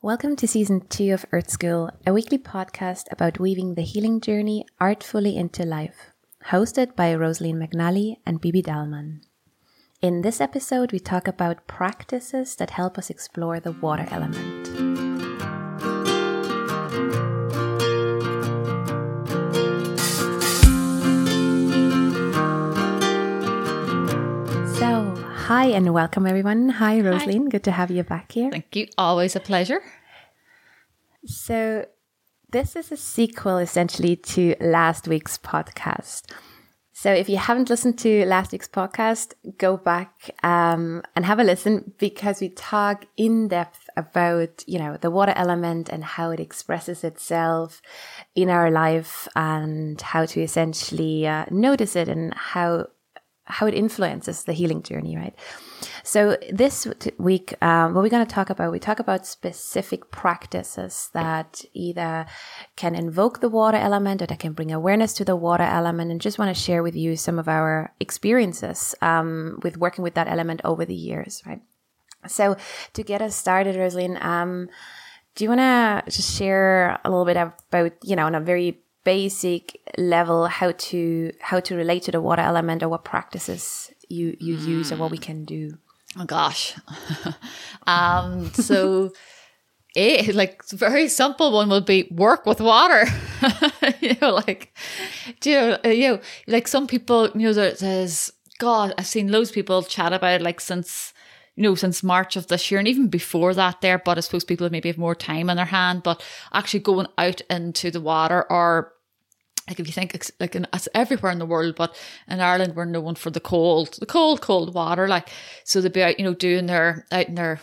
Welcome to season two of Earth School, a weekly podcast about weaving the healing journey artfully into life, hosted by Rosaline McNally and Bibi Dalman. In this episode, we talk about practices that help us explore the water element. Hi and welcome everyone. Hi, Rosaline. Good to have you back here. Thank you. Always a pleasure. So, this is a sequel essentially to last week's podcast. So, if you haven't listened to last week's podcast, go back um, and have a listen because we talk in depth about, you know, the water element and how it expresses itself in our life and how to essentially uh, notice it and how how it influences the healing journey, right? So this week, um, what we're going to talk about, we talk about specific practices that either can invoke the water element or that can bring awareness to the water element, and just want to share with you some of our experiences um, with working with that element over the years, right? So to get us started, Rosaline, um, do you want to just share a little bit about, you know, on a very basic level how to how to relate to the water element or what practices you you mm. use or what we can do. Oh gosh. Um so a like very simple one would be work with water. You know like do you know, uh, you know like some people you know there's god i've seen loads of people chat about it like since you know, since March of this year and even before that there, but I suppose people maybe have more time in their hand, but actually going out into the water or like if you think like in, it's everywhere in the world, but in Ireland we're known for the cold, the cold, cold water. Like so they'd be out, you know, doing their out in their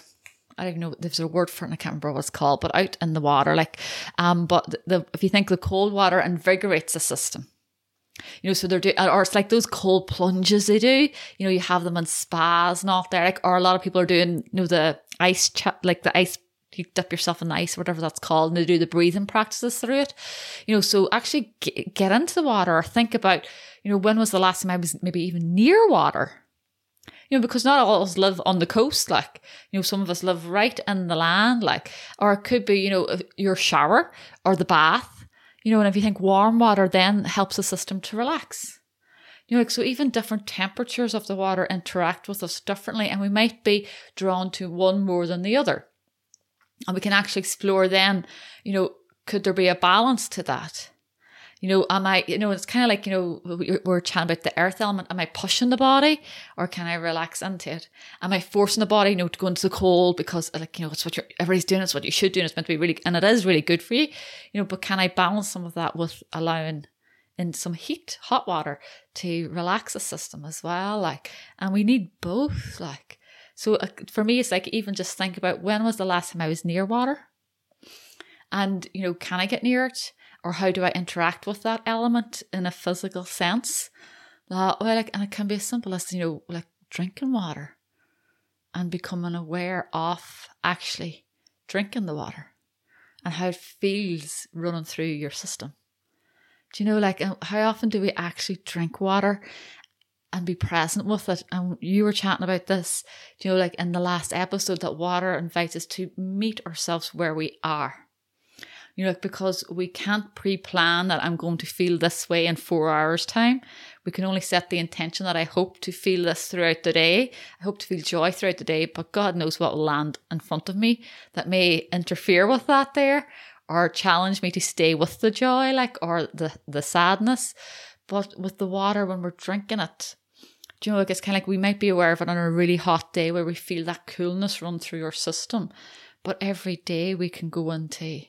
I don't know. There's a word for it. I can't remember what it's called, but out in the water, like, um, but the, the if you think the cold water invigorates the system, you know, so they're doing, or it's like those cold plunges they do. You know, you have them in spas and all there, like, or a lot of people are doing, you know, the ice, ch- like the ice you dip yourself in ice, whatever that's called, and they do the breathing practices through it. You know, so actually get, get into the water or think about, you know, when was the last time I was maybe even near water? You know, because not all of us live on the coast, like, you know, some of us live right in the land, like, or it could be, you know, your shower or the bath, you know, and if you think warm water then helps the system to relax. You know, like, so even different temperatures of the water interact with us differently, and we might be drawn to one more than the other. And we can actually explore then, you know, could there be a balance to that? You know, am I, you know, it's kind of like, you know, we're chatting about the earth element. Am I pushing the body or can I relax into it? Am I forcing the body, you know, to go into the cold because, like, you know, it's what you're, everybody's doing, it's what you should do, and it's meant to be really, and it is really good for you, you know, but can I balance some of that with allowing in some heat, hot water to relax the system as well? Like, and we need both, like, so uh, for me, it's like even just think about when was the last time I was near water? And, you know, can I get near it? Or how do I interact with that element in a physical sense? Uh, well, like, and it can be as simple as, you know, like drinking water and becoming aware of actually drinking the water and how it feels running through your system. Do you know, like, uh, how often do we actually drink water and be present with it. And you were chatting about this, you know, like in the last episode, that water invites us to meet ourselves where we are. You know, because we can't pre plan that I'm going to feel this way in four hours' time. We can only set the intention that I hope to feel this throughout the day. I hope to feel joy throughout the day, but God knows what will land in front of me that may interfere with that there or challenge me to stay with the joy, like, or the, the sadness. But with the water, when we're drinking it, do you know, like it's kind of like we might be aware of it on a really hot day where we feel that coolness run through your system. But every day we can go into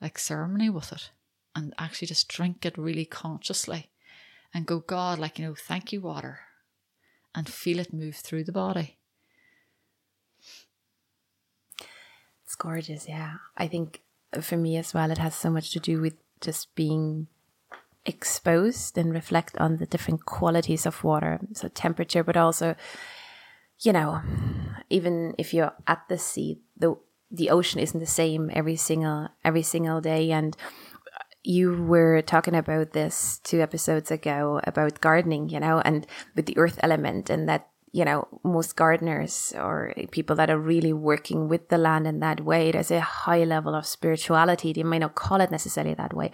like ceremony with it and actually just drink it really consciously and go, God, like, you know, thank you, water, and feel it move through the body. It's gorgeous, yeah. I think for me as well, it has so much to do with just being exposed and reflect on the different qualities of water. So temperature, but also, you know, even if you're at the sea, the the ocean isn't the same every single every single day. And you were talking about this two episodes ago about gardening, you know, and with the earth element and that you know, most gardeners or people that are really working with the land in that way, there's a high level of spirituality. They may not call it necessarily that way,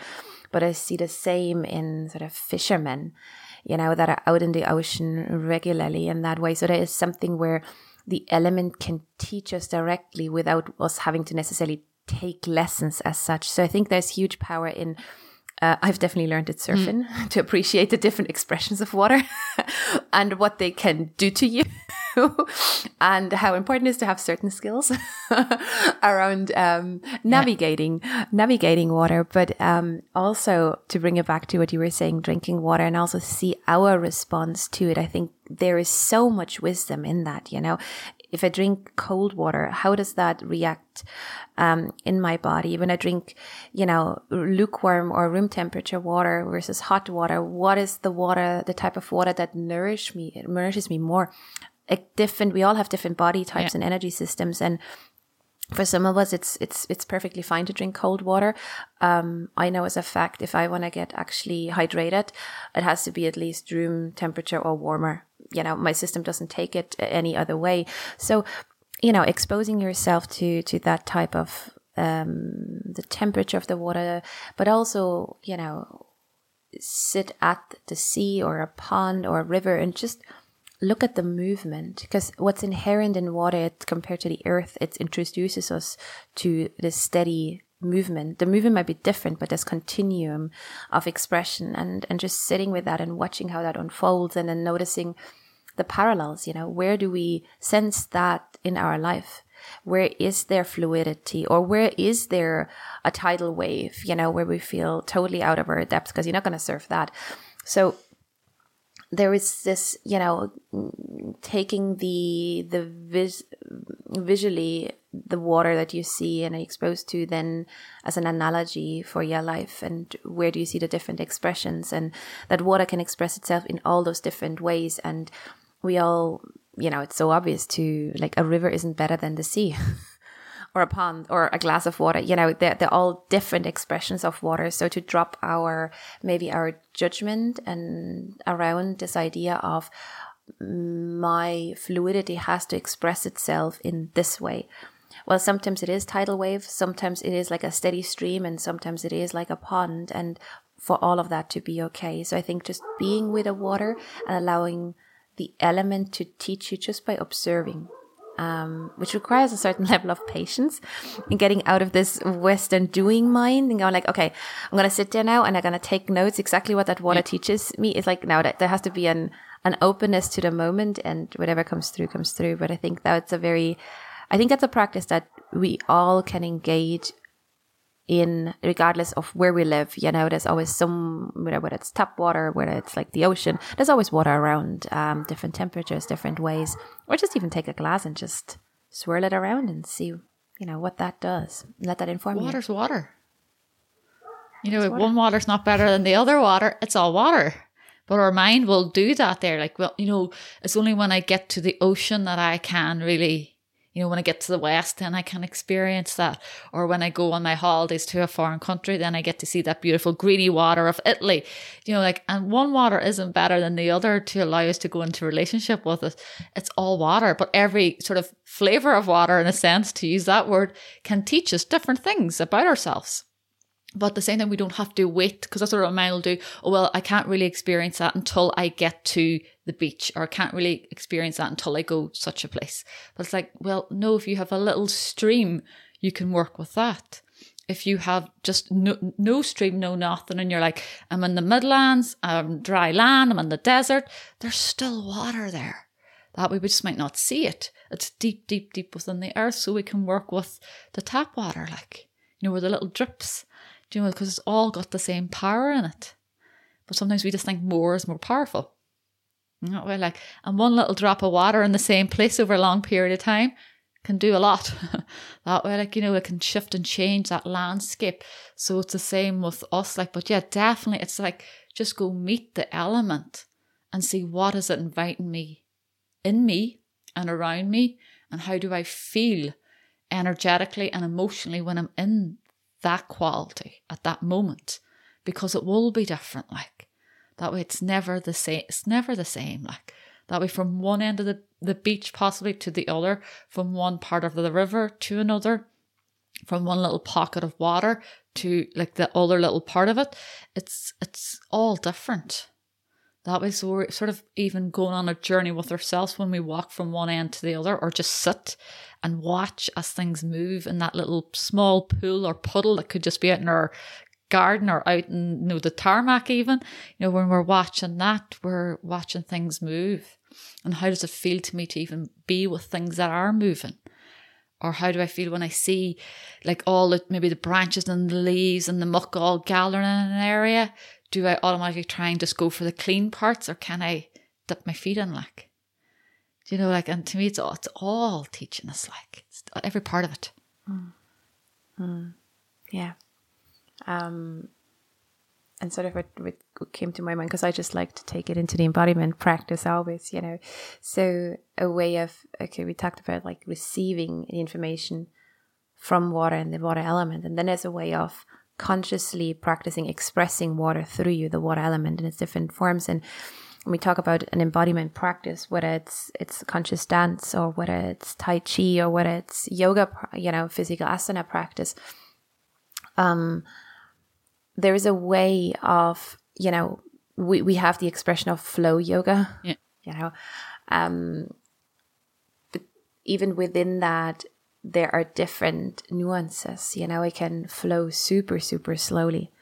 but I see the same in sort of fishermen, you know, that are out in the ocean regularly in that way. So there is something where the element can teach us directly without us having to necessarily take lessons as such. So I think there's huge power in uh, I've definitely learned it surfing mm. to appreciate the different expressions of water and what they can do to you and how important it is to have certain skills around um, navigating yeah. navigating water but um, also to bring it back to what you were saying drinking water and also see our response to it i think there is so much wisdom in that you know if I drink cold water, how does that react um, in my body? When I drink, you know, lukewarm or room temperature water versus hot water, what is the water, the type of water that nourish me, it nourishes me more? A different, we all have different body types yeah. and energy systems, and for some of us, it's it's it's perfectly fine to drink cold water. Um, I know as a fact, if I want to get actually hydrated, it has to be at least room temperature or warmer you know, my system doesn't take it any other way. So, you know, exposing yourself to, to that type of, um, the temperature of the water, but also, you know, sit at the sea or a pond or a river and just look at the movement because what's inherent in water compared to the earth it introduces us to this steady movement the movement might be different but there's continuum of expression and and just sitting with that and watching how that unfolds and then noticing the parallels, you know, where do we sense that in our life? Where is there fluidity or where is there a tidal wave, you know, where we feel totally out of our depth because you're not going to surf that. So there is this, you know, taking the, the vis- visually the water that you see and are exposed to then as an analogy for your life? And where do you see the different expressions? And that water can express itself in all those different ways. And we all, you know, it's so obvious to like a river isn't better than the sea. or a pond or a glass of water. You know they're, they're all different expressions of water. So to drop our maybe our judgment and around this idea of my fluidity has to express itself in this way well sometimes it is tidal wave sometimes it is like a steady stream and sometimes it is like a pond and for all of that to be okay so i think just being with the water and allowing the element to teach you just by observing, um, which requires a certain level of patience in getting out of this Western doing mind and going like, okay, I'm going to sit there now and I'm going to take notes exactly what that water yeah. teaches me. It's like now that there has to be an, an openness to the moment and whatever comes through comes through. But I think that's a very, I think that's a practice that we all can engage in regardless of where we live. You know there's always some whether it's tap water whether it's like the ocean there's always water around um, different temperatures different ways. Or just even take a glass and just swirl it around and see you know what that does. Let that inform water's you. Water's water. You know water. one water's not better than the other water it's all water. But our mind will do that there. Like well you know it's only when i get to the ocean that i can really you know, when I get to the West, then I can experience that. Or when I go on my holidays to a foreign country, then I get to see that beautiful greeny water of Italy. You know, like, and one water isn't better than the other to allow us to go into relationship with it. It's all water, but every sort of flavor of water, in a sense, to use that word, can teach us different things about ourselves. But at the same time, we don't have to wait because that's what our mind will do. Oh, well, I can't really experience that until I get to the beach, or I can't really experience that until I go such a place. But it's like, well, no, if you have a little stream, you can work with that. If you have just no, no stream, no nothing, and you're like, I'm in the Midlands, I'm dry land, I'm in the desert, there's still water there. That way we just might not see it. It's deep, deep, deep within the earth, so we can work with the tap water, like, you know, where the little drips do you know, because it's all got the same power in it. But sometimes we just think more is more powerful. You know, we're like, and one little drop of water in the same place over a long period of time can do a lot. that way, like, you know, it can shift and change that landscape. So it's the same with us. Like, but yeah, definitely it's like just go meet the element and see what is it inviting me in me and around me and how do I feel energetically and emotionally when I'm in that quality at that moment because it will be different like that way it's never the same it's never the same like That way, from one end of the, the beach, possibly to the other, from one part of the river to another, from one little pocket of water to like the other little part of it. It's it's all different. That way, so we're sort of even going on a journey with ourselves when we walk from one end to the other, or just sit and watch as things move in that little small pool or puddle that could just be out in our garden or out in you know, the tarmac even. You know, when we're watching that, we're watching things move. And how does it feel to me to even be with things that are moving? Or how do I feel when I see like all the maybe the branches and the leaves and the muck all gathering in an area? Do I automatically try and just go for the clean parts or can I dip my feet in like? Do you know, like, and to me, it's all, it's all teaching us, like, every part of it. Mm. Mm. Yeah. Um, and sort of with, what came to my mind because I just like to take it into the embodiment practice always, you know. So a way of okay, we talked about like receiving the information from water and the water element, and then there's a way of consciously practicing expressing water through you, the water element in its different forms. And when we talk about an embodiment practice, whether it's it's conscious dance or whether it's Tai Chi or whether it's yoga, you know, physical asana practice, um, there is a way of you know we, we have the expression of flow yoga yeah. you know. Um but even within that there are different nuances you know. I can flow super super slowly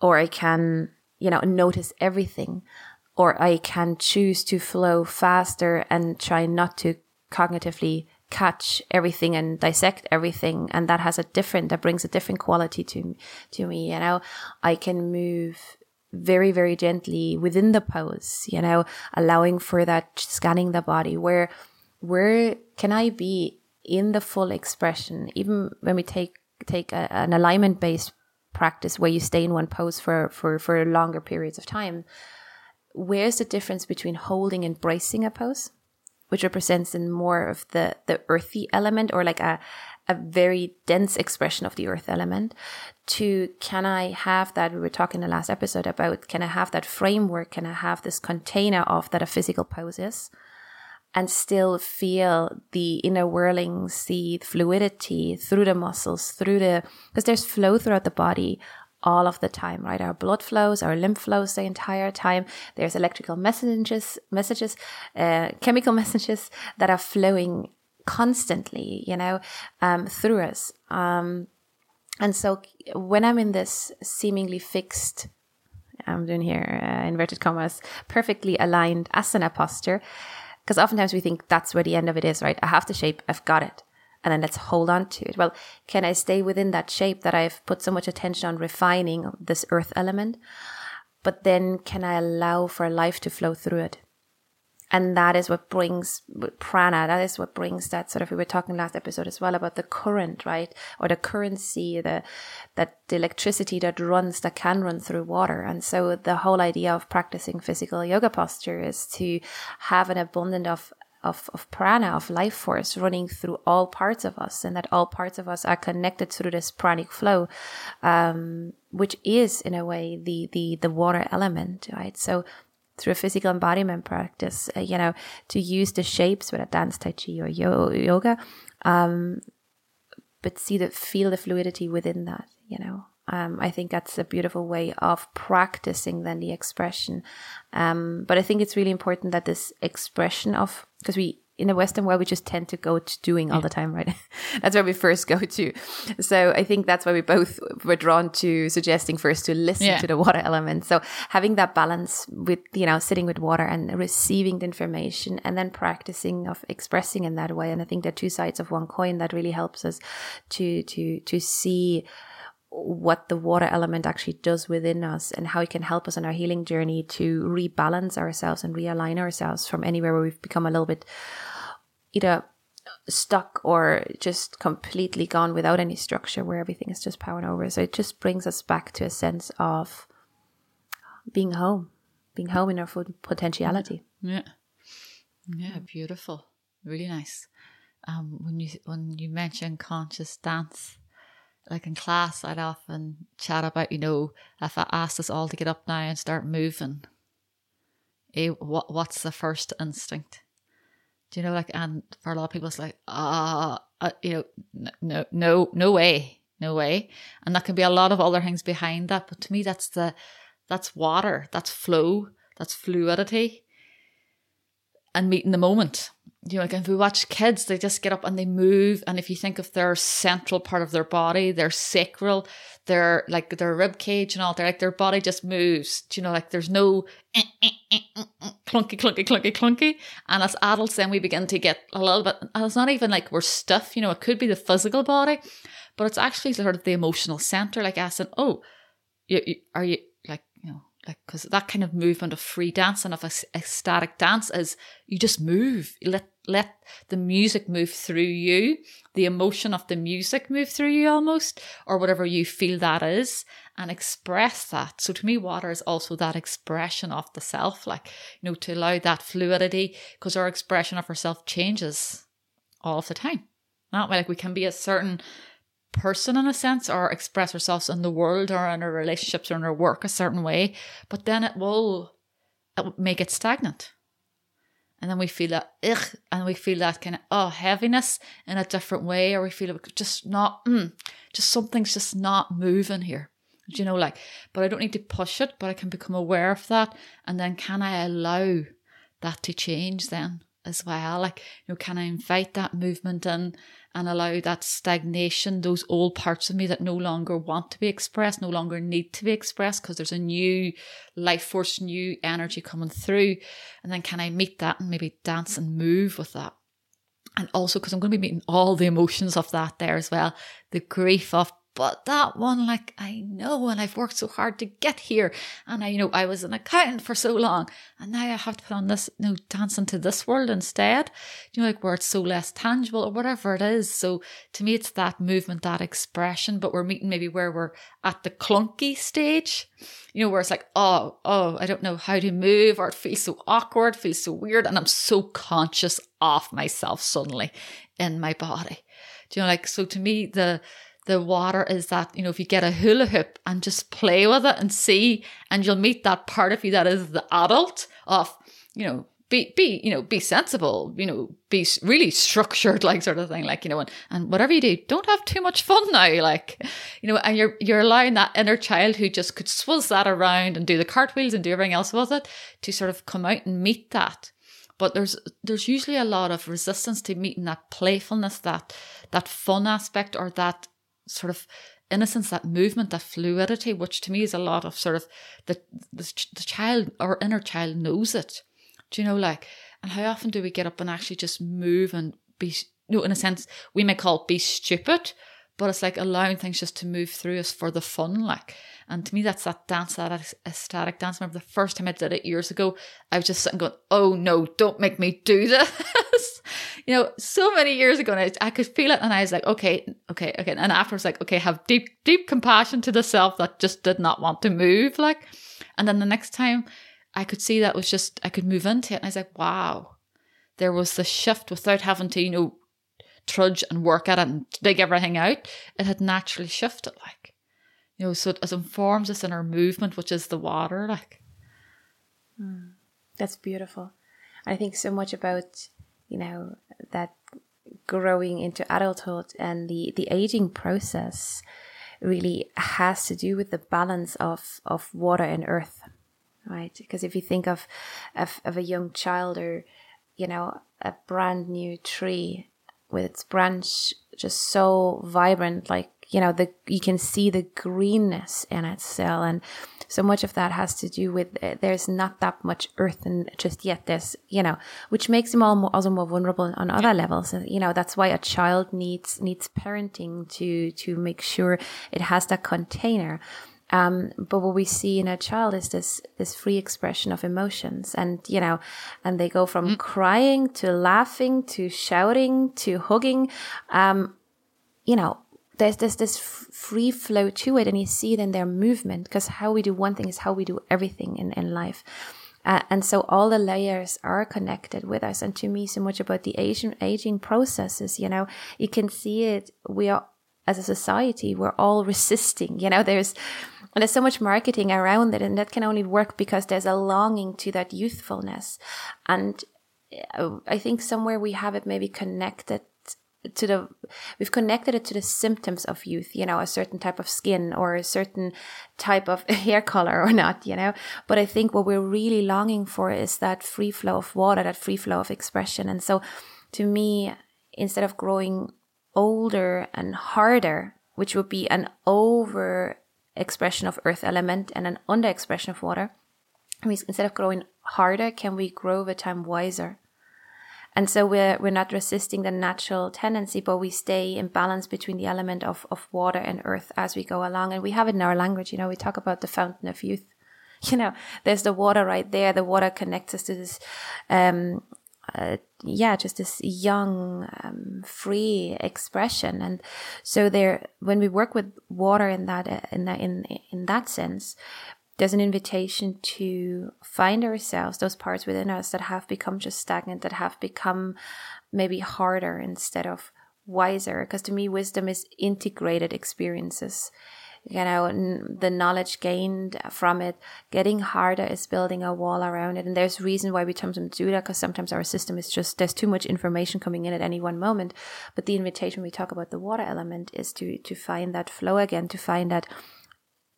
or i can you know notice everything or i can choose to flow faster and try not to cognitively catch everything and dissect everything and that has a different that brings a different quality to to me you know. I can move very very gently within the pose you know allowing for that scanning the body where where can i be in the full expression? Even when we take take a, an alignment based practice where you stay in one pose for for for longer periods of time where's the difference between holding and bracing a pose which represents in more of the the earthy element or like a a very dense expression of the earth element to can I have that we were talking in the last episode about can I have that framework can I have this container of that a physical pose is and still feel the inner whirlings the fluidity through the muscles through the because there's flow throughout the body all of the time, right? Our blood flows, our lymph flows the entire time. There's electrical messages, messages, uh, chemical messages that are flowing constantly, you know, um, through us. Um, and so when I'm in this seemingly fixed, I'm doing here uh, inverted commas, perfectly aligned asana posture, because oftentimes we think that's where the end of it is, right? I have the shape, I've got it and then let's hold on to it. Well, can I stay within that shape that I've put so much attention on refining this earth element? But then can I allow for life to flow through it? And that is what brings prana. That is what brings that sort of, we were talking last episode as well about the current, right? Or the currency, the, that the electricity that runs, that can run through water. And so the whole idea of practicing physical yoga posture is to have an abundance of of, of prana, of life force running through all parts of us, and that all parts of us are connected through this pranic flow, um, which is in a way the, the, the water element, right? So through a physical embodiment practice, uh, you know, to use the shapes, whether dance, tai chi, or yo- yoga, um, but see the feel the fluidity within that, you know. Um, I think that's a beautiful way of practicing then the expression. Um, but I think it's really important that this expression of because we in the Western world we just tend to go to doing all the time, right? that's where we first go to. So I think that's why we both were drawn to suggesting first to listen yeah. to the water element. So having that balance with you know sitting with water and receiving the information and then practicing of expressing in that way. And I think they're two sides of one coin that really helps us to to to see what the water element actually does within us and how it can help us on our healing journey to rebalance ourselves and realign ourselves from anywhere where we've become a little bit either stuck or just completely gone without any structure where everything is just powering over. So it just brings us back to a sense of being home, being home in our full potentiality. Yeah. Yeah, beautiful. Really nice. Um, when you when you mention conscious dance, like in class, I'd often chat about, you know, if I asked us all to get up now and start moving, eh, what what's the first instinct? Do you know, like, and for a lot of people, it's like, ah, uh, uh, you know, no, no, no way, no way, and that can be a lot of other things behind that. But to me, that's the, that's water, that's flow, that's fluidity, and meeting the moment you know, like if we watch kids, they just get up and they move. And if you think of their central part of their body, their sacral, their like their rib cage and all, they're like their body just moves. You know, like there's no eh, eh, eh, clunky, clunky, clunky, clunky. And as adults, then we begin to get a little bit. And it's not even like we're stiff. You know, it could be the physical body, but it's actually sort of the emotional center. Like asking, "Oh, you, you, are you like because that kind of movement of free dance and of ecstatic dance is you just move. Let let the music move through you the emotion of the music move through you almost or whatever you feel that is and express that. So to me water is also that expression of the self like you know to allow that fluidity because our expression of ourself changes all of the time. Not like we can be a certain person in a sense or express ourselves in the world or in our relationships or in our work a certain way, but then it will, it make it stagnant. And then we feel that ugh, and we feel that kind of oh heaviness in a different way, or we feel just not, mm, just something's just not moving here. Do you know, like, but I don't need to push it, but I can become aware of that, and then can I allow that to change then as well? Like, you know, can I invite that movement in and allow that stagnation, those old parts of me that no longer want to be expressed, no longer need to be expressed because there's a new life force, new energy coming through. And then can I meet that and maybe dance and move with that? And also because I'm going to be meeting all the emotions of that there as well. The grief of but that one, like, I know, and I've worked so hard to get here. And I, you know, I was an accountant for so long. And now I have to put on this, you know, dance into this world instead. You know, like where it's so less tangible or whatever it is. So to me, it's that movement, that expression. But we're meeting maybe where we're at the clunky stage, you know, where it's like, oh, oh, I don't know how to move, or it feels so awkward, feels so weird. And I'm so conscious of myself suddenly in my body. Do you know, like, so to me, the, the water is that, you know, if you get a hula hoop and just play with it and see, and you'll meet that part of you that is the adult of, you know, be, be, you know, be sensible, you know, be really structured, like sort of thing, like, you know, and, and whatever you do, don't have too much fun now, like, you know, and you're, you're allowing that inner child who just could swizz that around and do the cartwheels and do everything else with it to sort of come out and meet that. But there's, there's usually a lot of resistance to meeting that playfulness, that, that fun aspect or that sort of innocence, that movement, that fluidity, which to me is a lot of sort of the, the, the child, our inner child knows it. Do you know, like, and how often do we get up and actually just move and be, you know, in a sense, we may call it be stupid, but it's like allowing things just to move through us for the fun, like. And to me, that's that dance, that ecstatic dance. I remember the first time I did it years ago, I was just sitting going, oh no, don't make me do this. you know, so many years ago, and I, I, could feel it. And I was like, okay, okay, okay. And afterwards, like, okay, have deep, deep compassion to the self that just did not want to move. Like, and then the next time I could see that was just, I could move into it. And I was like, wow, there was the shift without having to, you know, trudge and work at it and dig everything out. It had naturally shifted, like you know, so it, informs us in our movement, which is the water, like. Mm, that's beautiful. I think so much about, you know, that growing into adulthood and the, the aging process really has to do with the balance of, of water and earth, right? Because if you think of, of, of a young child or, you know, a brand new tree with its branch just so vibrant, like you know the you can see the greenness in it still. And so much of that has to do with uh, there's not that much earth and just yet. There's you know which makes him all more, also more vulnerable on other levels. And you know that's why a child needs needs parenting to to make sure it has that container um, but what we see in a child is this this free expression of emotions, and you know, and they go from mm. crying to laughing to shouting to hugging. Um, you know, there's this this free flow to it and you see it in their movement because how we do one thing is how we do everything in, in life uh, and so all the layers are connected with us and to me so much about the aging aging processes you know you can see it we are as a society we're all resisting you know there's And there's so much marketing around it, and that can only work because there's a longing to that youthfulness. And uh, I think somewhere we have it maybe connected to the we've connected it to the symptoms of youth you know a certain type of skin or a certain type of hair color or not you know but i think what we're really longing for is that free flow of water that free flow of expression and so to me instead of growing older and harder which would be an over expression of earth element and an under expression of water I mean, instead of growing harder can we grow over time wiser and so we're, we're not resisting the natural tendency, but we stay in balance between the element of, of water and earth as we go along. And we have it in our language, you know, we talk about the fountain of youth. You know, there's the water right there. The water connects us to this, um, uh, yeah, just this young, um, free expression. And so there, when we work with water in that, uh, in that, in, in that sense, there's an invitation to find ourselves, those parts within us that have become just stagnant, that have become maybe harder instead of wiser. Because to me, wisdom is integrated experiences. You know, the knowledge gained from it, getting harder is building a wall around it. And there's reason why we sometimes do that because sometimes our system is just, there's too much information coming in at any one moment. But the invitation we talk about the water element is to, to find that flow again, to find that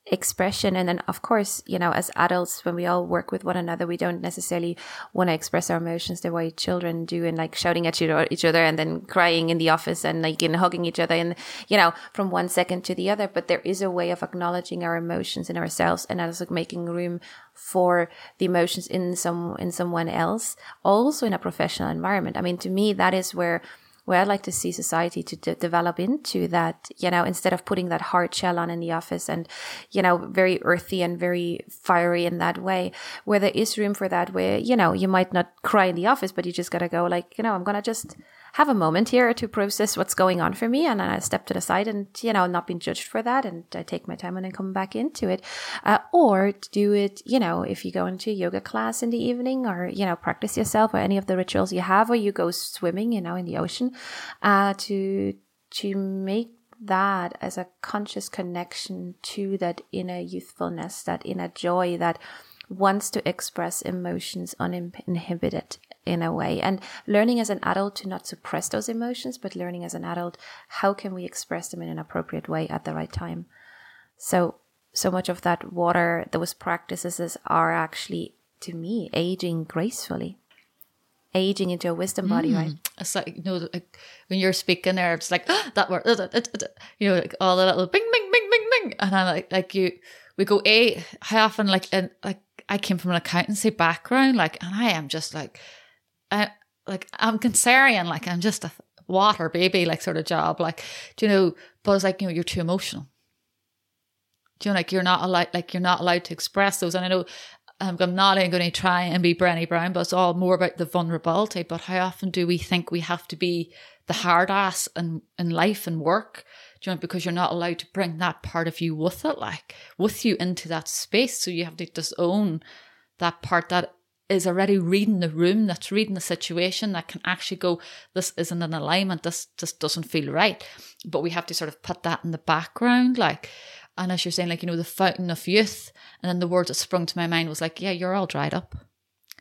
expression. And then of course you know as adults when we all work with one another we don't necessarily want to express our emotions the way children do and like shouting at each other and then crying in the office and like and hugging each other and you know from one second to the other. But there is a way of acknowledging our emotions in ourselves and also making room for the emotions in some in someone else also in a professional environment. I mean to me that is where where I'd like to see society to de- develop into that, you know, instead of putting that hard shell on in the office and, you know, very earthy and very fiery in that way, where there is room for that, where, you know, you might not cry in the office, but you just gotta go like, you know, I'm gonna just have a moment here to process what's going on for me. And I step to the side and, you know, not being judged for that. And I take my time and then come back into it. Uh, or do it, you know, if you go into yoga class in the evening or, you know, practice yourself or any of the rituals you have, or you go swimming, you know, in the ocean, uh, to, to make that as a conscious connection to that inner youthfulness, that inner joy that wants to express emotions uninhibited in a way. And learning as an adult to not suppress those emotions but learning as an adult how can we express them in an appropriate way at the right time? So so much of that water those practices are actually to me aging gracefully. Aging into a wisdom body mm. right it's like you know like when you're speaking there it's like oh, that word you know like all the little bing bing bing bing bing. And i'm like like you we go a how often like and like i came from an accountancy background like and i am just like I, like I'm Cancerian, like I'm just a water baby, like sort of job. Like, do you know, but it's like, you know, you're too emotional. Do you know, like you're not allowed, like you're not allowed to express those. And I know um, I'm not even going to try and be Brené Brown, but it's all more about the vulnerability. But how often do we think we have to be the hard ass in, in life and work? Do you know, because you're not allowed to bring that part of you with it, like with you into that space. So you have to just own that part that is already reading the room, that's reading the situation, that can actually go, this isn't in alignment, this just doesn't feel right. But we have to sort of put that in the background, like, and as you're saying, like, you know, the fountain of youth, and then the word that sprung to my mind was like, yeah, you're all dried up.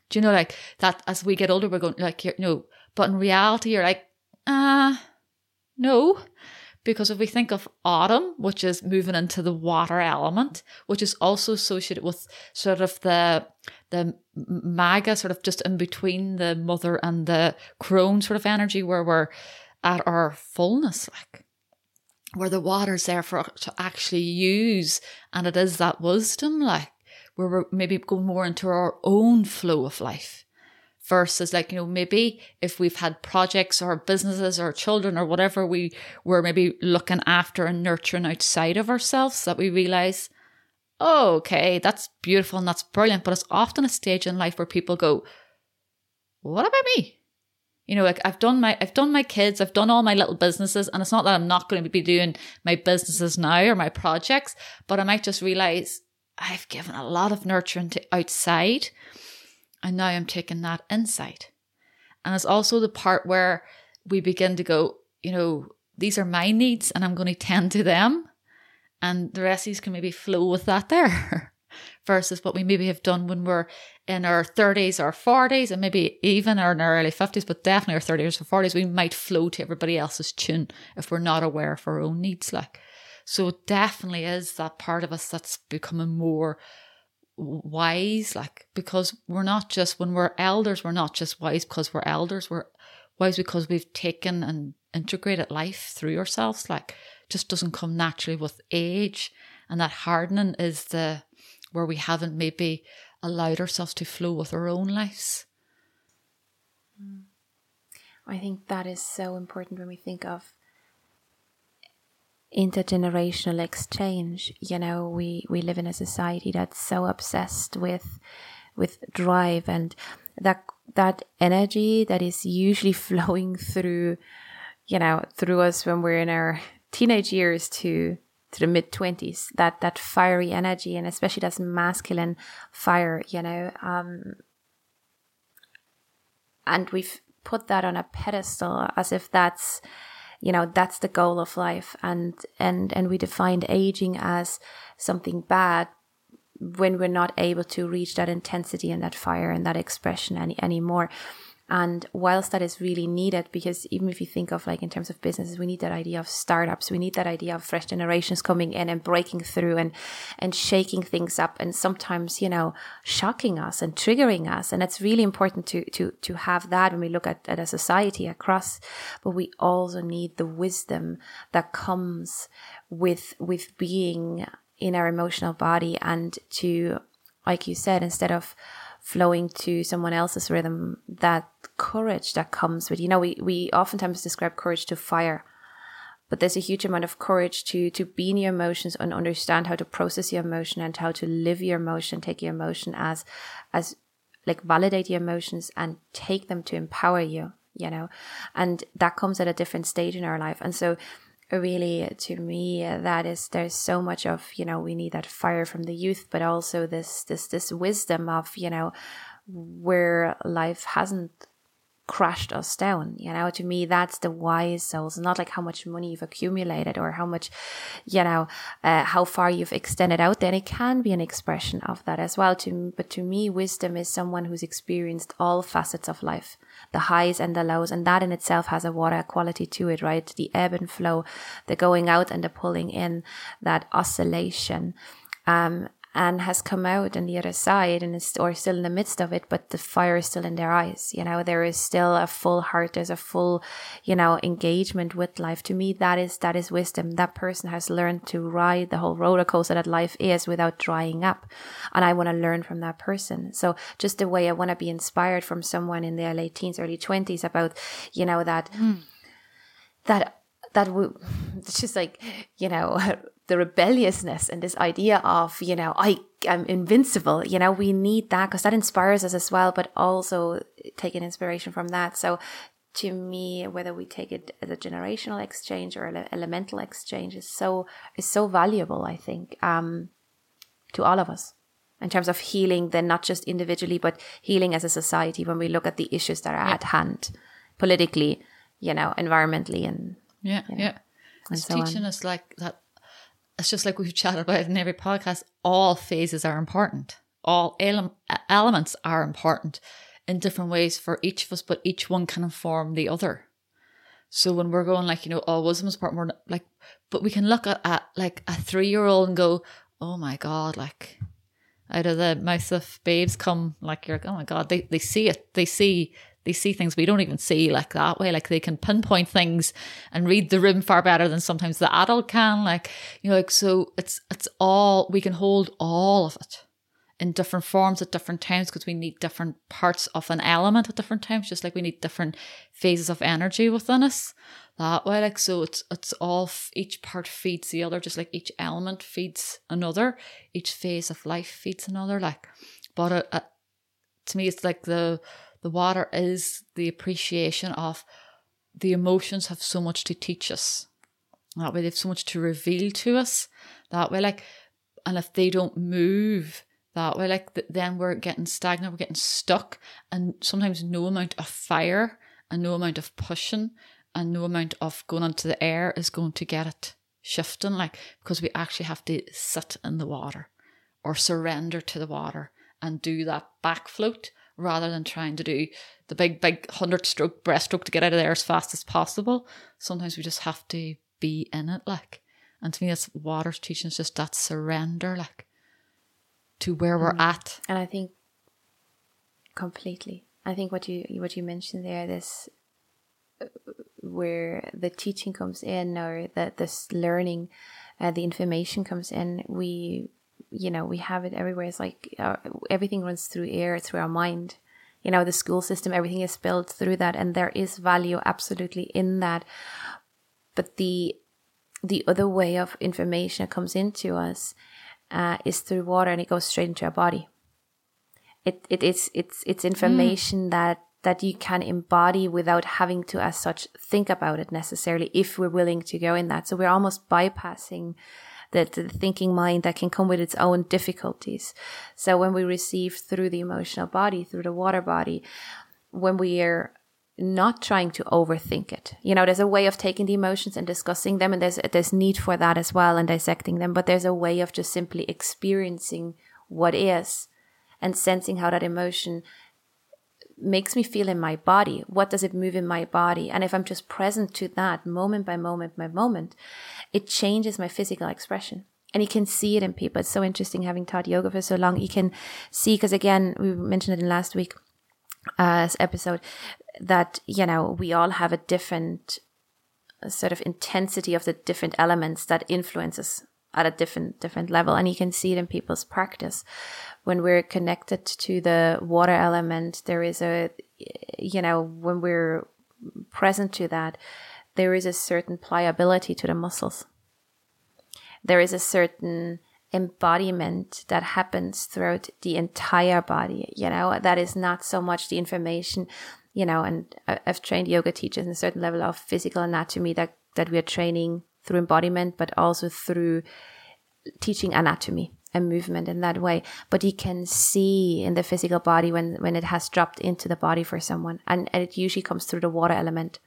Do you know, like, that as we get older, we're going, like, no, but in reality, you're like, ah, uh, no. Because if we think of autumn, which is moving into the water element, which is also associated with sort of the the maga sort of just in between the mother and the crone sort of energy where we're at our fullness like where the water's there for us to actually use. And it is that wisdom like where we're maybe going more into our own flow of life versus like you know maybe if we've had projects or businesses or children or whatever we were maybe looking after and nurturing outside of ourselves that we realize oh, okay, that's beautiful and that's brilliant. But it's often a stage in life where people go, what about me? You know, like I've done my I've done my kids, I've done all my little businesses, and it's not that I'm not going to be doing my businesses now or my projects, but I might just realize I've given a lot of nurturing to outside, and now I'm taking that inside. And it's also the part where we begin to go, you know, these are my needs, and I'm going to tend to them and the resties can maybe flow with that there versus what we maybe have done when we're in our 30s or 40s and maybe even in our early 50s but definitely our 30s or 40s we might flow to everybody else's tune if we're not aware of our own needs like. So it definitely is that part of us that's becoming more wise like because we're not just when we're elders we're not just wise because we're elders. We're wise because we've taken and integrated life through ourselves like just doesn't come naturally with age. And that hardening is the where we haven't maybe allowed ourselves to flow with our own lives. Mm. i think that is so important when we think of intergenerational exchange. You know we we live in a society that's so obsessed with with drive and that that energy that is usually flowing through you know through us when we're in our teenage years to to the mid 20s that that fiery energy and especially that masculine fire you know um and we've put that on a pedestal as if that's you know that's the goal of life. And and and we defined aging as something bad when we're not able to reach that intensity and that fire and that expression any anymore and whilst that is really needed, because even if you think of like in terms of businesses, we need that idea of startups. We need that idea of fresh generations coming in and breaking through and, and shaking things up and sometimes, you know, shocking us and triggering us. And it's really important to, to, to have that when we look at, at a society across, but we also need the wisdom that comes with, with being in our emotional body and to, like you said, instead of, flowing to someone else's rhythm, that courage that comes with, you know, we, we oftentimes describe courage to fire, but there's a huge amount of courage to, to be in your emotions and understand how to process your emotion and how to live your emotion, take your emotion as, as like validate your emotions and take them to empower you, you know, and that comes at a different stage in our life. And so, really uh, to me uh, that is there's so much of you know we need that fire from the youth but also this this this wisdom of you know where life hasn't crashed us down. You know, to me, that's the wise souls, not like how much money you've accumulated or how much, you know, uh, how far you've extended out. Then it can be an expression of that as well. To but to me, wisdom is someone who's experienced all facets of life, the highs and the lows, and that in itself has a water quality to it, right? The ebb and flow, the going out and the pulling in, that oscillation. Um, and has come out on the other side and is or still in the midst of it but the fire is still in their eyes you know? There is still a full heart there's a full you know engagement with life. To me that is that is wisdom. That person has learned to ride the whole roller coaster that life is without drying up and i want to learn from that person. So just the way i want to be inspired from someone in their late teens early 20s about you know that mm. that that w- it's just like you know the rebelliousness and this idea of you know i am invincible you know we need that because that inspires us as well but also taking inspiration from that so to me whether we take it as a generational exchange or an elemental exchange is so is so valuable i think um to all of us in terms of healing then not just individually but healing as a society when we look at the issues that are yeah. at hand politically you know environmentally and yeah you know, yeah it's so teaching on. us like that it's just like we've chatted about in every podcast, all phases are important. All ele- elements are important in different ways for each of us, but each one can inform the other. So when we're going like, you know, all wisdom is important, we're like, but we can look at, at like a three year old and go, oh my God, like out of the mouth of babes come like you're like, oh my God, they, they see it. They see they see things we don't even see like that way. Like they can pinpoint things and read the room far better than sometimes the adult can. Like, you know, like, so it's, it's all, we can hold all of it in different forms at different times because we need different parts of an element at different times, just like we need different phases of energy within us that way. Like, so it's, it's all, each part feeds the other, just like each element feeds another, each phase of life feeds another. Like, but uh, uh, to me, it's like the, the water is the appreciation of the emotions have so much to teach us. That way, they have so much to reveal to us. That way, like, and if they don't move that way, like, then we're getting stagnant, we're getting stuck, and sometimes no amount of fire and no amount of pushing and no amount of going onto the air is going to get it shifting, like because we actually have to sit in the water or surrender to the water and do that back float rather than trying to do the big, big hundred stroke breaststroke to get out of there as fast as possible. Sometimes we just have to be in it, like. And to me, that's water's teaching is just that surrender, like, to where we're at. And I think completely. I think what you what you mentioned there, this uh, where the teaching comes in, or that this learning, uh, the information comes in. We, you know, we have it everywhere. It's like uh, everything runs through air, through our mind. You know, the school system, everything is built through that, and there is value absolutely in that. But the the other way of information that comes into us uh, is through water, and it goes straight into our body it, it is it's it's information mm. that that you can embody without having to as such think about it necessarily if we're willing to go in that so we're almost bypassing the, the thinking mind that can come with its own difficulties so when we receive through the emotional body through the water body when we are not trying to overthink it. You know, there's a way of taking the emotions and discussing them, and there's there's need for that as well and dissecting them. But there's a way of just simply experiencing what is, and sensing how that emotion makes me feel in my body. What does it move in my body? And if I'm just present to that moment by moment by moment, it changes my physical expression. And you can see it in people. It's so interesting having taught yoga for so long. You can see, because again, we mentioned it in last week uh, episode, that, you know, we all have a different sort of intensity of the different elements that influences at a different different level and you can see it in people's practice when we're connected to the water element there is a you know when we're present to that there is a certain pliability to the muscles there is a certain embodiment that happens throughout the entire body you know that is not so much the information you know and i've trained yoga teachers in a certain level of physical anatomy that that we are training through embodiment, but also through teaching anatomy and movement in that way. But you can see in the physical body when, when it has dropped into the body for someone. And, and it usually comes through the water element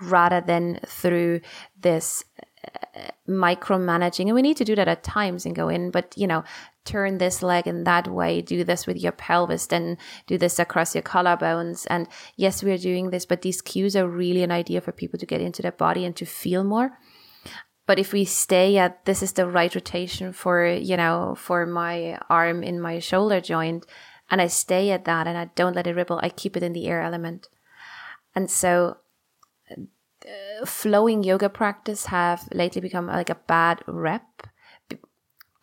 rather than through this uh, micromanaging. And we need to do that at times and go in, but you know, turn this leg in that way, do this with your pelvis, then do this across your collarbones. And yes, we're doing this, but these cues are really an idea for people to get into their body and to feel more but if we stay at this is the right rotation for you know for my arm in my shoulder joint and i stay at that and i don't let it ripple i keep it in the air element and so flowing yoga practice have lately become like a bad rep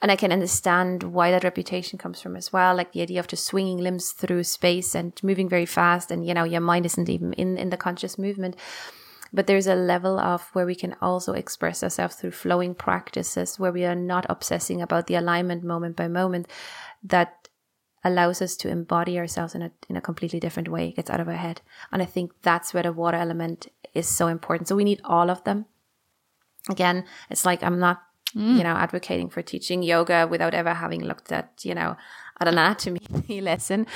and i can understand why that reputation comes from as well like the idea of just swinging limbs through space and moving very fast and you know your mind isn't even in in the conscious movement but there's a level of where we can also express ourselves through flowing practices where we are not obsessing about the alignment moment by moment that allows us to embody ourselves in a, in a completely different way. It gets out of our head. And I think that's where the water element is so important. So we need all of them. Again, it's like I'm not, mm. you know, advocating for teaching yoga without ever having looked at, you know, an anatomy lesson.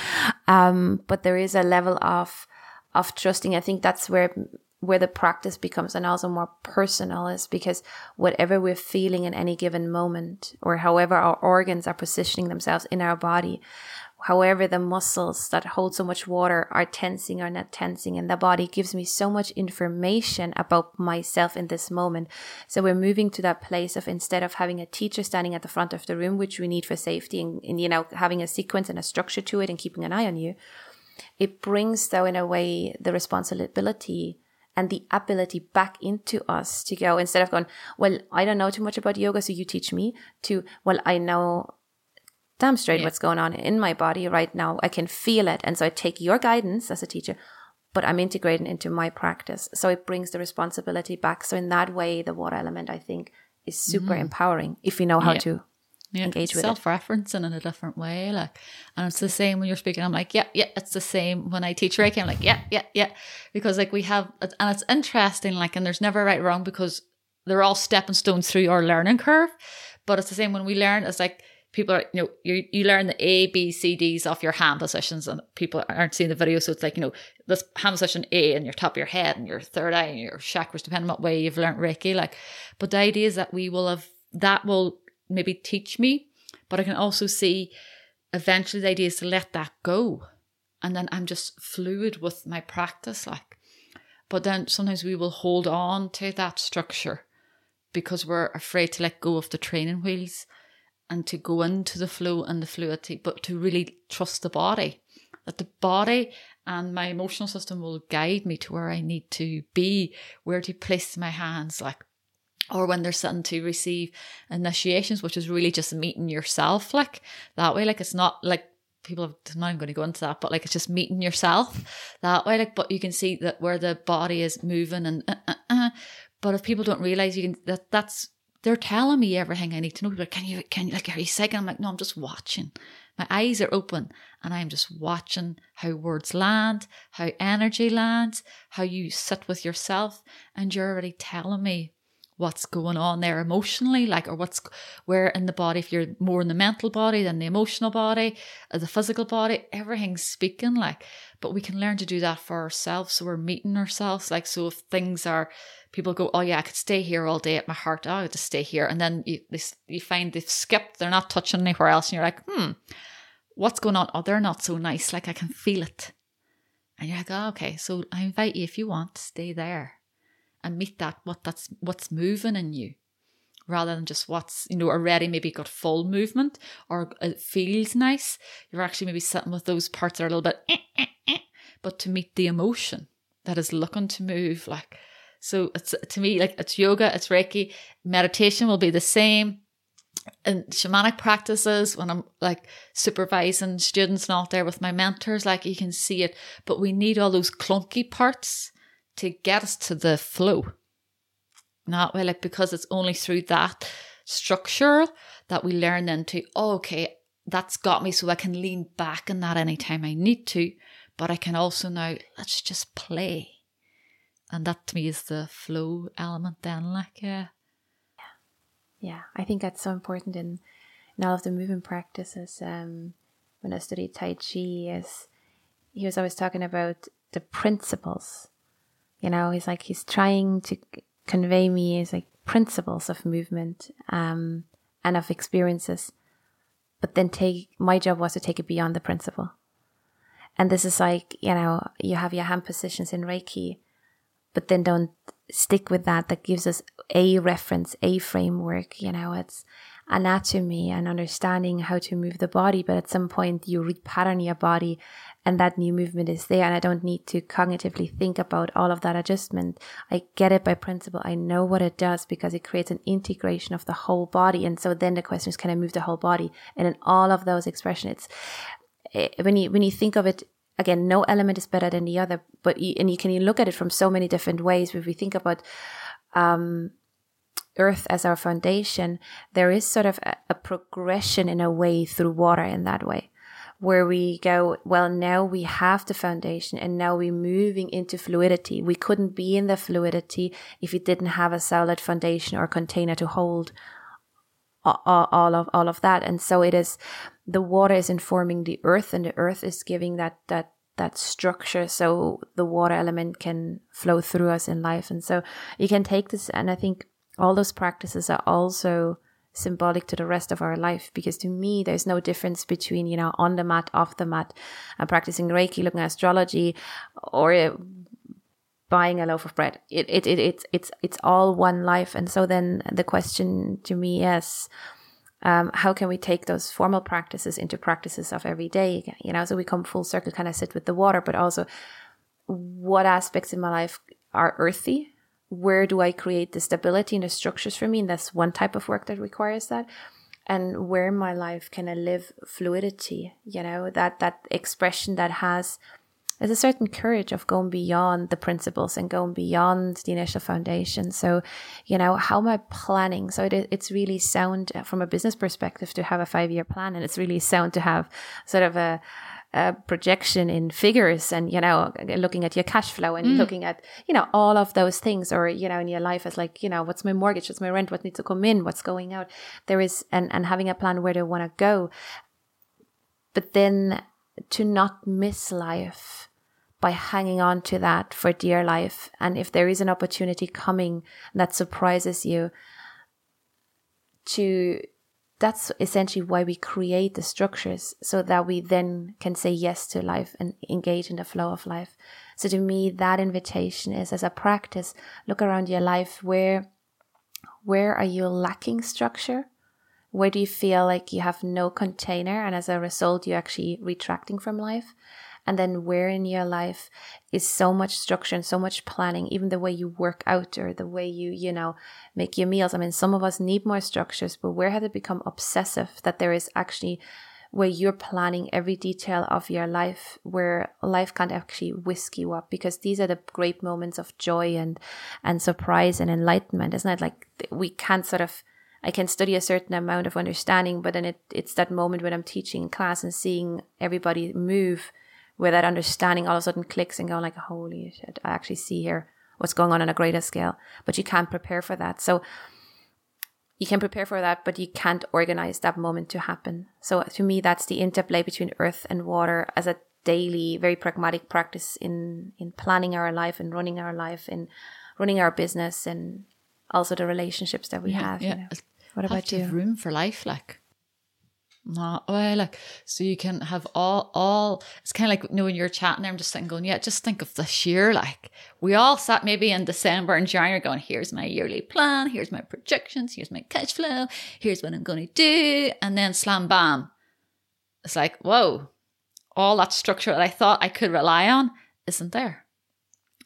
Um, but there is a level of, of trusting. I think that's where where the practice becomes and also more personal is because whatever we're feeling in any given moment or however our organs are positioning themselves in our body however the muscles that hold so much water are tensing or not tensing and the body gives me so much information about myself in this moment. So we're moving to that place of instead of having a teacher standing at the front of the room which we need for safety and, and you know having a sequence and a structure to it and keeping an eye on you it brings though in a way the responsibility and the ability back into us to go instead of going, well, I don't know too much about yoga, so you teach me to, well, I know damn straight yeah. what's going on in my body right now. I can feel it. And so I take your guidance as a teacher, but I'm integrating into my practice. So it brings the responsibility back. So in that way, the water element, I think, is super mm. empowering if you know how yeah. to yeah, engage with self-referencing in a different way like and it's the same when you're speaking i'm like yeah yeah it's the same when i teach reiki i'm like yeah yeah yeah because like we have and it's interesting like and there's never right wrong because they're all stepping stones through our learning curve but it's the same when we learn it's like people are, you know, you, you learn the A, B, C, D's off your hand positions and people aren't seeing the video. So it's like, you know, this hand position A and your top of your head and your third eye and your chakras, depending on what way you've learned Reiki. Like, but the idea is that we will have, that will maybe teach me, but I can also see eventually the idea is to let that go. And then I'm just fluid with my practice. Like, but then sometimes we will hold on to that structure because we're afraid to let go of the training wheels and to go into the flow and the fluidity, but to really trust the body. That the body and my emotional system will guide me to where I need to be, where to place my hands, like, or when they're sitting to receive initiations, which is really just meeting yourself, like that way. Like, it's not like people have, I'm not even going to go into that, but like, it's just meeting yourself that way. Like, but you can see that where the body is moving and, uh, uh, uh. but if people don't realize you can, that that's they're telling me everything I need to know. Like, can you, can you, like, are you psychic? I'm like, no, I'm just watching. My eyes are open and I'm just watching how words land, how energy lands, how you sit with yourself. And you're already telling me what's going on there emotionally, like, or what's where in the body, if you're more in the mental body than the emotional body, or the physical body, everything's speaking, like, but we can learn to do that for ourselves. So we're meeting ourselves, like, so if things are, people go, oh yeah, I could stay here all day at my heart. Oh, I to stay here. And then you, they, you find they've skipped, they're not touching anywhere else. And you're like, hmm, what's going on? Oh, they're not so nice. Like I can feel it. And you're like, oh, okay. So I invite you if you want, stay there and meet that, what that's, what's moving in you rather than just what's, you know, already maybe got full movement or it feels nice. You're actually maybe sitting with those parts that are a little bit, eh, eh, eh, but to meet the emotion that is looking to move like, so it's to me like it's yoga, it's Reiki, meditation will be the same. And shamanic practices, when I'm like supervising students and out there with my mentors, like you can see it, but we need all those clunky parts to get us to the flow. Not well, like because it's only through that structure that we learn then to, oh, okay, that's got me so I can lean back in that anytime I need to. But I can also now, let's just play and that to me is the flow element then like yeah yeah i think that's so important in in all of the movement practices um when i studied tai chi is he was always talking about the principles you know he's like he's trying to convey me as like principles of movement um and of experiences but then take my job was to take it beyond the principle and this is like you know you have your hand positions in reiki but then don't stick with that. That gives us a reference, a framework. You know, it's anatomy and understanding how to move the body. But at some point, you repattern your body and that new movement is there. And I don't need to cognitively think about all of that adjustment. I get it by principle. I know what it does because it creates an integration of the whole body. And so then the question is, can I move the whole body? And in all of those expressions, it's, eh, when you when you think of it again, no element is better than the other, but you, and you can look at it from so many different ways. If we think about um, Earth as our foundation, there is sort of a, a progression in a way through water in that way, where we go, well, now we have the foundation and now we're moving into fluidity. We couldn't be in the fluidity if we didn't have a solid foundation or container to hold all of all of that and so it is the water is informing the earth and the earth is giving that that that structure so the water element can flow through us in life and so you can take this and i think all those practices are also symbolic to the rest of our life because to me there's no difference between you know on the mat off the mat and practicing reiki looking at astrology or buying a loaf of bread. It, it, it, it's, it's, it's all one life. And so then the question to me is, um, how can we take those formal practices into practices of every day? You know, so we come full circle, kind of sit with the water, but also what aspects in my life are earthy? Where do I create the stability and the structures for me? And that's one type of work that requires that. And where in my life can I live fluidity? You know, that, that expression that has there's a certain courage of going beyond the principles and going beyond the initial foundation. So, you know, how am I planning? So it, it's really sound uh, from a business perspective to have a five year plan, and it's really sound to have sort of a projection in figures and you know looking at your cash flow and mm. looking at you know all of those things or you know in your life as like you know what's my mortgage what's my rent what needs to come in what's going out there is and and having a plan where they want to go but then to not miss life by hanging on to that for dear life. And if there is an opportunity coming that surprises you, to that's essentially why we create the structures so that we then can say yes to life and engage in the flow of life. So to me, that invitation is as a practice, look around your life where where are you lacking structure? Where do you feel like you have no container and as a result you're actually retracting from life? And then where in your life is so much structure and so much planning even the way you work out or the way you you know make your meals? I mean some of us need more structures but where has it become obsessive that there is actually where you're planning every detail of your life where life can't actually whisk you up? Because these are the great moments of joy and and surprise and enlightenment isn't it? Like we can't sort of I can study a certain amount of understanding, but then it, it's that moment when I'm teaching class and seeing everybody move where that understanding all of a sudden clicks and go like, holy shit, I actually see here what's going on on a greater scale. But you can't prepare for that. So you can prepare for that, but you can't organize that moment to happen. So to me, that's the interplay between earth and water as a daily, very pragmatic practice in in planning our life and running our life and running our business and also the relationships that we yeah, have. Yeah. You know? What about you? Have room for life, like no, well, like so you can have all all. It's kind of like you know when you're chatting there, I'm just sitting going, yeah, just think of this year. Like we all sat maybe in December and January going, here's my yearly plan, here's my projections, here's my cash flow, here's what I'm going to do, and then slam bam, it's like whoa, all that structure that I thought I could rely on isn't there.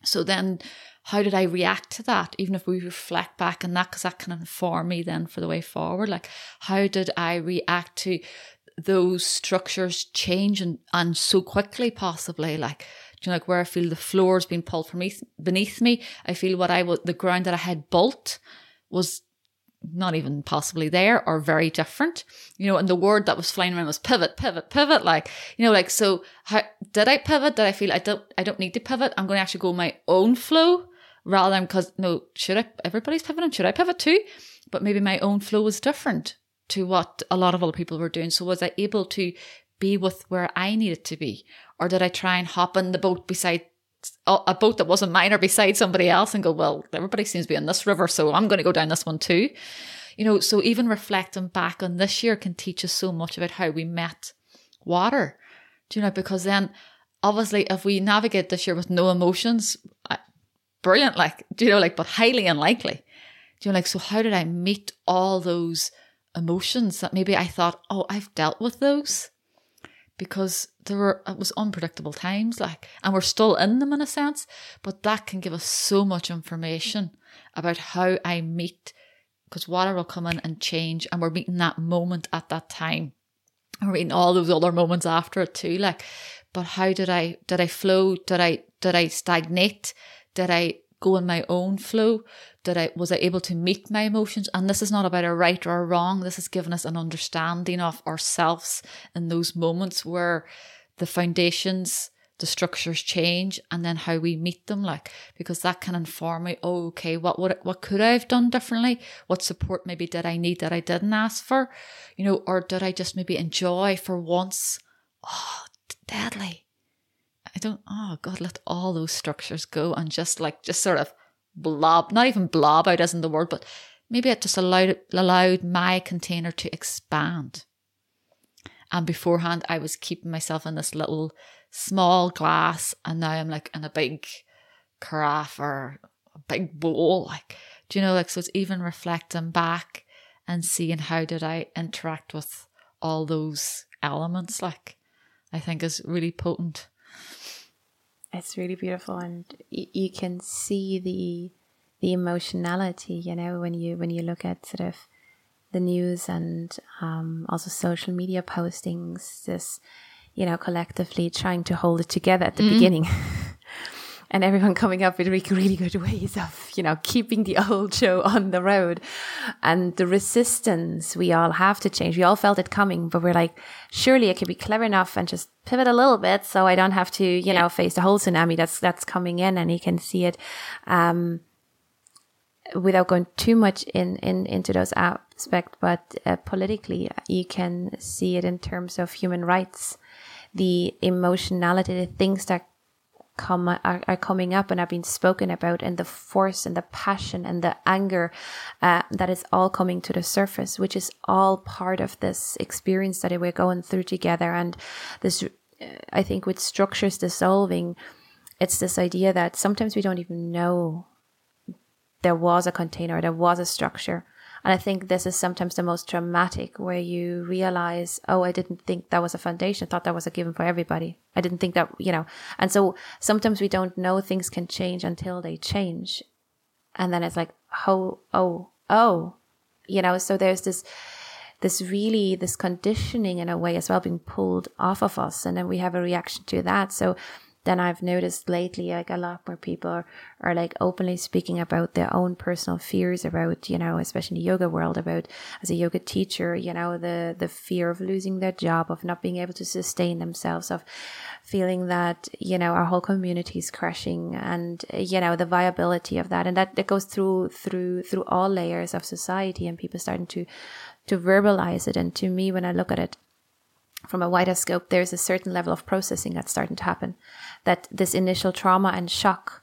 So then how did I react to that? Even if we reflect back on that, because that can inform me then for the way forward. Like, how did I react to those structures change and, and so quickly, possibly? Like, you know, like where I feel the floor's been pulled from beneath me. I feel what I was, the ground that I had built was not even possibly there or very different, you know, and the word that was flying around was pivot, pivot, pivot. Like, you know, like, so how, did I pivot? Did I feel I don't, I don't need to pivot? I'm going to actually go my own flow rather than because no, should I? Everybody's pivoting. Should I pivot too? But maybe my own flow was different to what a lot of other people were doing. So was I able to be with where I needed to be, or did I try and hop in the boat beside a boat that wasn't mine or beside somebody else and go, well, everybody seems to be on this river, so I'm going to go down this one too. You know, so even reflecting back on this year can teach us so much about how we met water. Do you know? Because then, obviously, if we navigate this year with no emotions, brilliant, like, do you know, like, but highly unlikely. Do you know, like, so how did I meet all those emotions that maybe I thought, oh, I've dealt with those? Because there were, it was unpredictable times, like, and we're still in them in a sense, but that can give us so much information about how I meet, because water will come in and change, and we're meeting that moment at that time. We're meeting all those other moments after it too, like, but how did I, did I flow? Did I, did I stagnate? Did I go in my own flow? Did I was I able to meet my emotions? And this is not about a right or a wrong. This has given us an understanding of ourselves in those moments where the foundations, the structures change, and then how we meet them. Like because that can inform me. Oh, okay, what what what could I have done differently? What support maybe did I need that I didn't ask for? You know, or did I just maybe enjoy for once? Oh, deadly I don't, oh God, let all those structures go and just like, just sort of blob, not even blob out isn't the word, but maybe it just allowed, allowed my container to expand. And beforehand, I was keeping myself in this little small glass, and now I'm like in a big carafe or a big bowl. Like, do you know, like, so it's even reflecting back and seeing how did I interact with all those elements, like, I think is really potent it's really beautiful and y- you can see the the emotionality you know when you when you look at sort of the news and um, also social media postings this you know collectively trying to hold it together at the mm-hmm. beginning and everyone coming up with really, really good ways of, you know, keeping the old show on the road. And the resistance we all have to change. We all felt it coming, but we're like, surely I could be clever enough and just pivot a little bit so I don't have to, you yeah. know, face the whole tsunami that's that's coming in and you can see it. Um, without going too much in, in into those aspects, but uh, politically, you can see it in terms of human rights, the emotionality, the things that come are, are coming up and are being spoken about, and the force and the passion and the anger uh, that is all coming to the surface, which is all part of this experience that we're going through together, and this. Uh, I think with structures dissolving, it's this idea that sometimes we don't even know there was a container, there was a structure. And I think this is sometimes the most dramatic where you realize, oh, I didn't think that was a foundation. I thought that was a given for everybody. I didn't think that, you know. And so sometimes we don't know things can change until they change. And then it's like, oh, oh, oh, you know, so there's this, this really, this conditioning in a way as well being pulled off of us. And then we have a reaction to that. So then I've noticed lately, like a lot more people are, are like openly speaking about their own personal fears about, you know, especially in the yoga world, about as a yoga teacher, you know, the, the fear of losing their job, of not being able to sustain themselves, of feeling that, you know, our whole community is crashing and, you know, the viability of that. And that, that goes through, through, through all layers of society and people starting to, to verbalize it. And to me, when I look at it, from a wider scope, there's a certain level of processing that's starting to happen. That this initial trauma and shock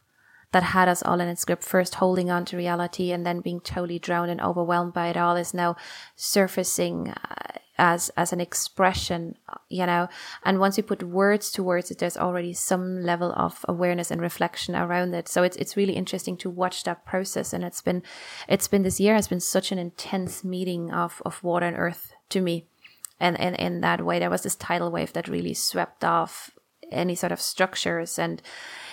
that had us all in its grip, first holding on to reality and then being totally drowned and overwhelmed by it all, is now surfacing uh, as as an expression, you know. And once you put words towards it, there's already some level of awareness and reflection around it. So it's it's really interesting to watch that process. And it's been it's been this year has been such an intense meeting of of water and earth to me and, and in that way there was this tidal wave that really swept off any sort of structures. And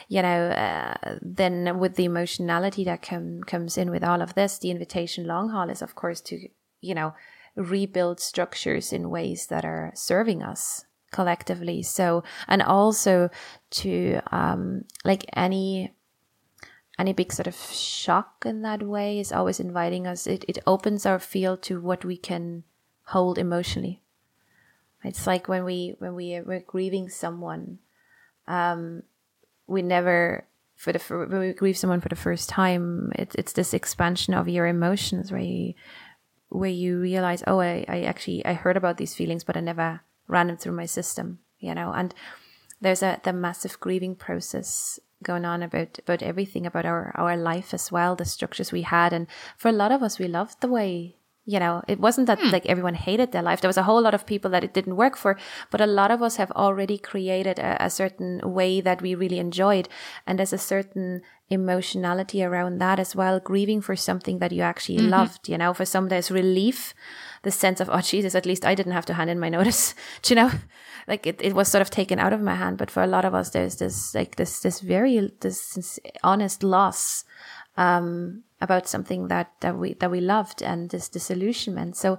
you know uh, then with the emotionality that com- comes in with all of this the invitation long haul is of course to you know rebuild structures in ways that are serving us collectively. So and also to um like any any big sort of shock in that way is always inviting us. It, it opens our field to what we can hold emotionally it's like when we when we we're grieving someone, um, we never for the when we grieve someone for the first time. It's it's this expansion of your emotions where you where you realize, oh, I, I actually I heard about these feelings, but I never ran them through my system, you know. And there's a the massive grieving process going on about about everything about our our life as well, the structures we had, and for a lot of us, we loved the way you know it wasn't that hmm. like everyone hated their life there was a whole lot of people that it didn't work for but a lot of us have already created a, a certain way that we really enjoyed and there's a certain emotionality around that as well grieving for something that you actually mm-hmm. loved you know for some there's relief the sense of oh jesus at least i didn't have to hand in my notice Do you know like it, it was sort of taken out of my hand but for a lot of us there's this like this this very this honest loss um about something that, that we that we loved and this disillusionment. So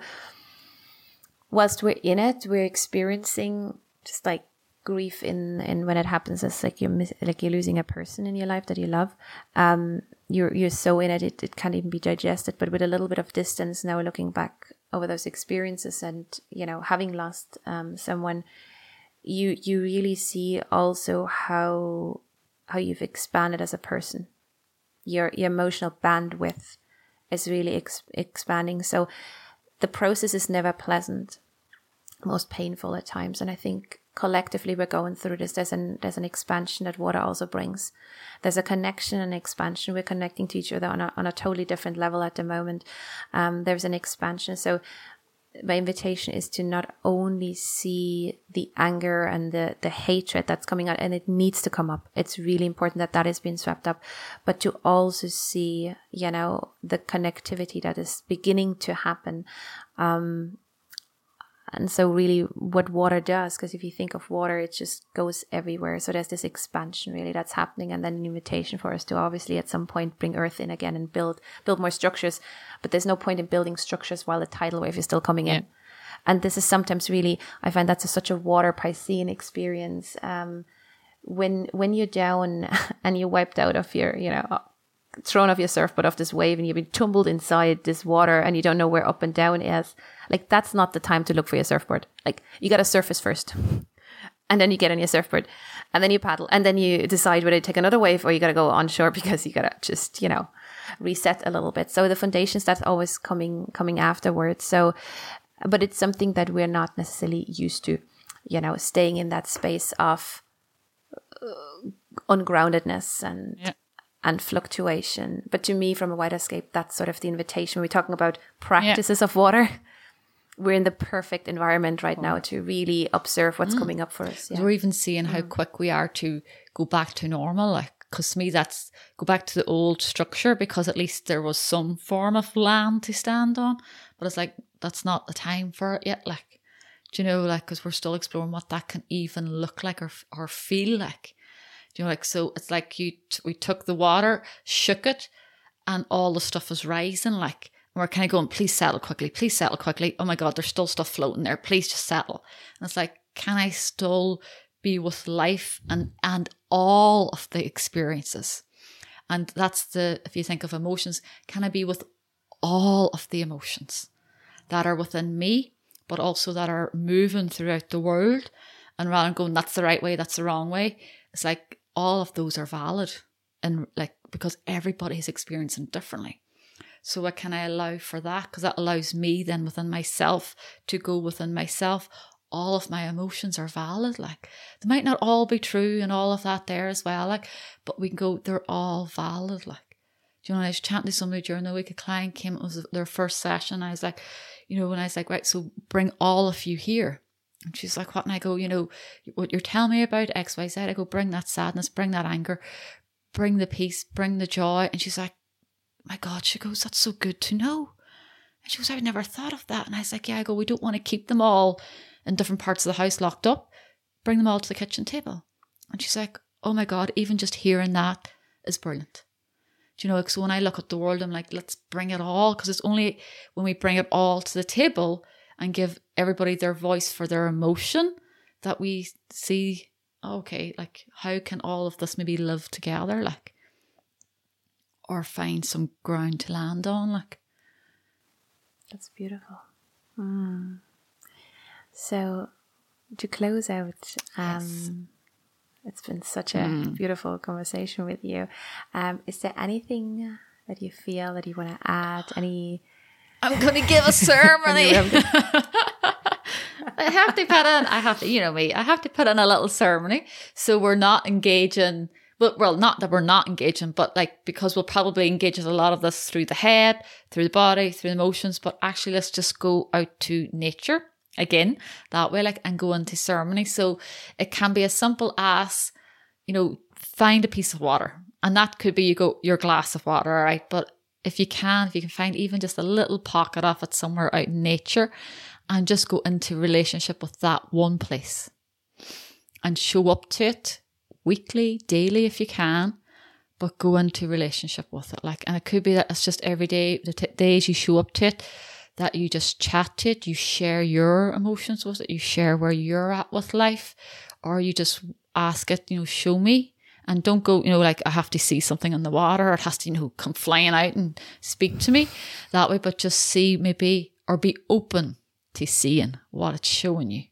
whilst we're in it, we're experiencing just like grief in in when it happens. It's like you're miss, like you're losing a person in your life that you love. Um you're you're so in it, it it can't even be digested. But with a little bit of distance now looking back over those experiences and you know having lost um someone you you really see also how how you've expanded as a person your your emotional bandwidth is really ex- expanding. So the process is never pleasant, most painful at times, and I think collectively we're going through this. There's an there's an expansion that water also brings. There's a connection and expansion. We're connecting to each other on a on a totally different level at the moment. Um, there's an expansion. So my invitation is to not only see the anger and the, the hatred that's coming out, and it needs to come up. It's really important that that is being swept up, but to also see, you know, the connectivity that is beginning to happen. Um, and so really what water does because if you think of water it just goes everywhere. So there's this expansion really that's happening and then an invitation for us to obviously at some point bring earth in again and build build more structures. But there's no point in building structures while the tidal wave is still coming yeah. in and this is sometimes really i find that's a, such a water piscean experience. Um, when when you're down and you're wiped out of your, you know, thrown off your surfboard off this wave and you've been tumbled inside this water and you don't know where up and down is, like that's not the time to look for your surfboard. Like you got to surface first. And then you get on your surfboard and then you paddle and then you decide whether to take another wave or you got to go onshore because you got to just, you know, reset a little bit. So the foundations, that's always coming, coming afterwards. So, but it's something that we're not necessarily used to, you know, staying in that space of uh, ungroundedness and Yeah. And fluctuation. But to me, from a wide escape, that's sort of the invitation. We're talking about practices of water. We're in the perfect environment right now to really observe what's mm. coming up for us. Yeah. We're even seeing how mm. quick we are to go back to normal. Like, because to me, that's go back to the old structure because at least there was some form of land to stand on. But it's like, that's not the time for it yet. Like, do you know, like, because we're still exploring what that can even look like or, or feel like. You know, like, so it's like you, t- we took the water, shook it, and all the stuff was rising. Like, and we're kind of going, please settle quickly, please settle quickly. Oh my God, there's still stuff floating there. Please just settle. And it's like, can I still be with life and and all of the experiences? And that's the if you think of emotions, can I be with all of the emotions that are within me, but also that are moving throughout the world? And rather than going, that's the right way, that's the wrong way, it's like all of those are valid. And like because everybody is experiencing differently. So what can I allow for that? Because that allows me then within myself to go within myself. All of my emotions are valid. Like they might not all be true and all of that there as well. Like, but we can go, they're all valid. Like, do you know, I was chatting to somebody during the week, a client came, it was their first session. I was like, you know, when I was like, right, so bring all of you here. And she's like, what? And I go, you know, what you're telling me about X, Y, Z. I go, bring that sadness, bring that anger, bring the peace, bring the joy. And she's like, my God, she goes, that's so good to know. And she goes, I've never thought of that. And I was like, yeah, I go, we don't want to keep them all in different parts of the house locked up. Bring them all to the kitchen table. And she's like, oh my God, even just hearing that is brilliant. Do you know, so when I look at the world, I'm like, let's bring it all. Because it's only when we bring it all to the table and give everybody their voice for their emotion that we see, okay, like, how can all of this maybe live together? Like, or find some ground to land on. Like, That's beautiful. Mm. So, to close out, um, it's been such a beautiful conversation with you. Um, is there anything that you feel that you want to add? Any? I'm going to give a ceremony. I have to put in, I have to, you know me, I have to put in a little ceremony. So we're not engaging, but well, not that we're not engaging, but like because we'll probably engage with a lot of this through the head, through the body, through the emotions. But actually, let's just go out to nature again that way, like, and go into ceremony. So it can be as simple as, you know, find a piece of water. And that could be you go your glass of water, all right? But if you can, if you can find even just a little pocket of it somewhere out in nature and just go into relationship with that one place and show up to it weekly, daily if you can, but go into relationship with it. Like, and it could be that it's just every day, the t- days you show up to it, that you just chat it, you share your emotions with it, you share where you're at with life, or you just ask it, you know, show me. And don't go, you know, like I have to see something in the water, or it has to, you know, come flying out and speak to me that way, but just see maybe or be open to seeing what it's showing you.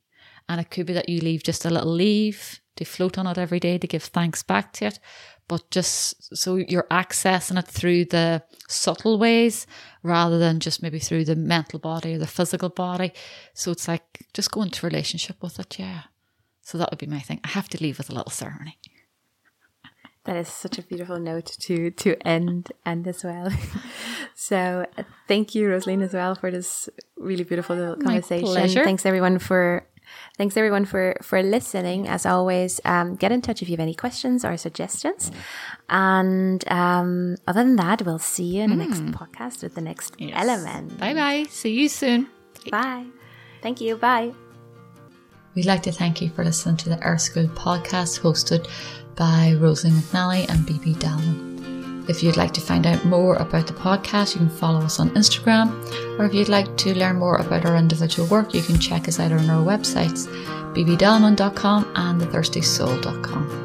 And it could be that you leave just a little leaf to float on it every day to give thanks back to it. But just so you're accessing it through the subtle ways rather than just maybe through the mental body or the physical body. So it's like just go into relationship with it, yeah. So that would be my thing. I have to leave with a little ceremony. That is such a beautiful note to to end end as well. so uh, thank you, Rosalie, as well for this really beautiful little conversation. pleasure. Thanks everyone for thanks everyone for for listening. As always, um, get in touch if you have any questions or suggestions. And um, other than that, we'll see you in the next podcast with the next element. Bye bye. See you soon. Bye. Thank you. Bye. We'd like to thank you for listening to the Earth School podcast hosted by Rosalie McNally and BB Dalman. If you'd like to find out more about the podcast, you can follow us on Instagram, or if you'd like to learn more about our individual work, you can check us out on our websites, bbdalman.com and thethirstysoul.com.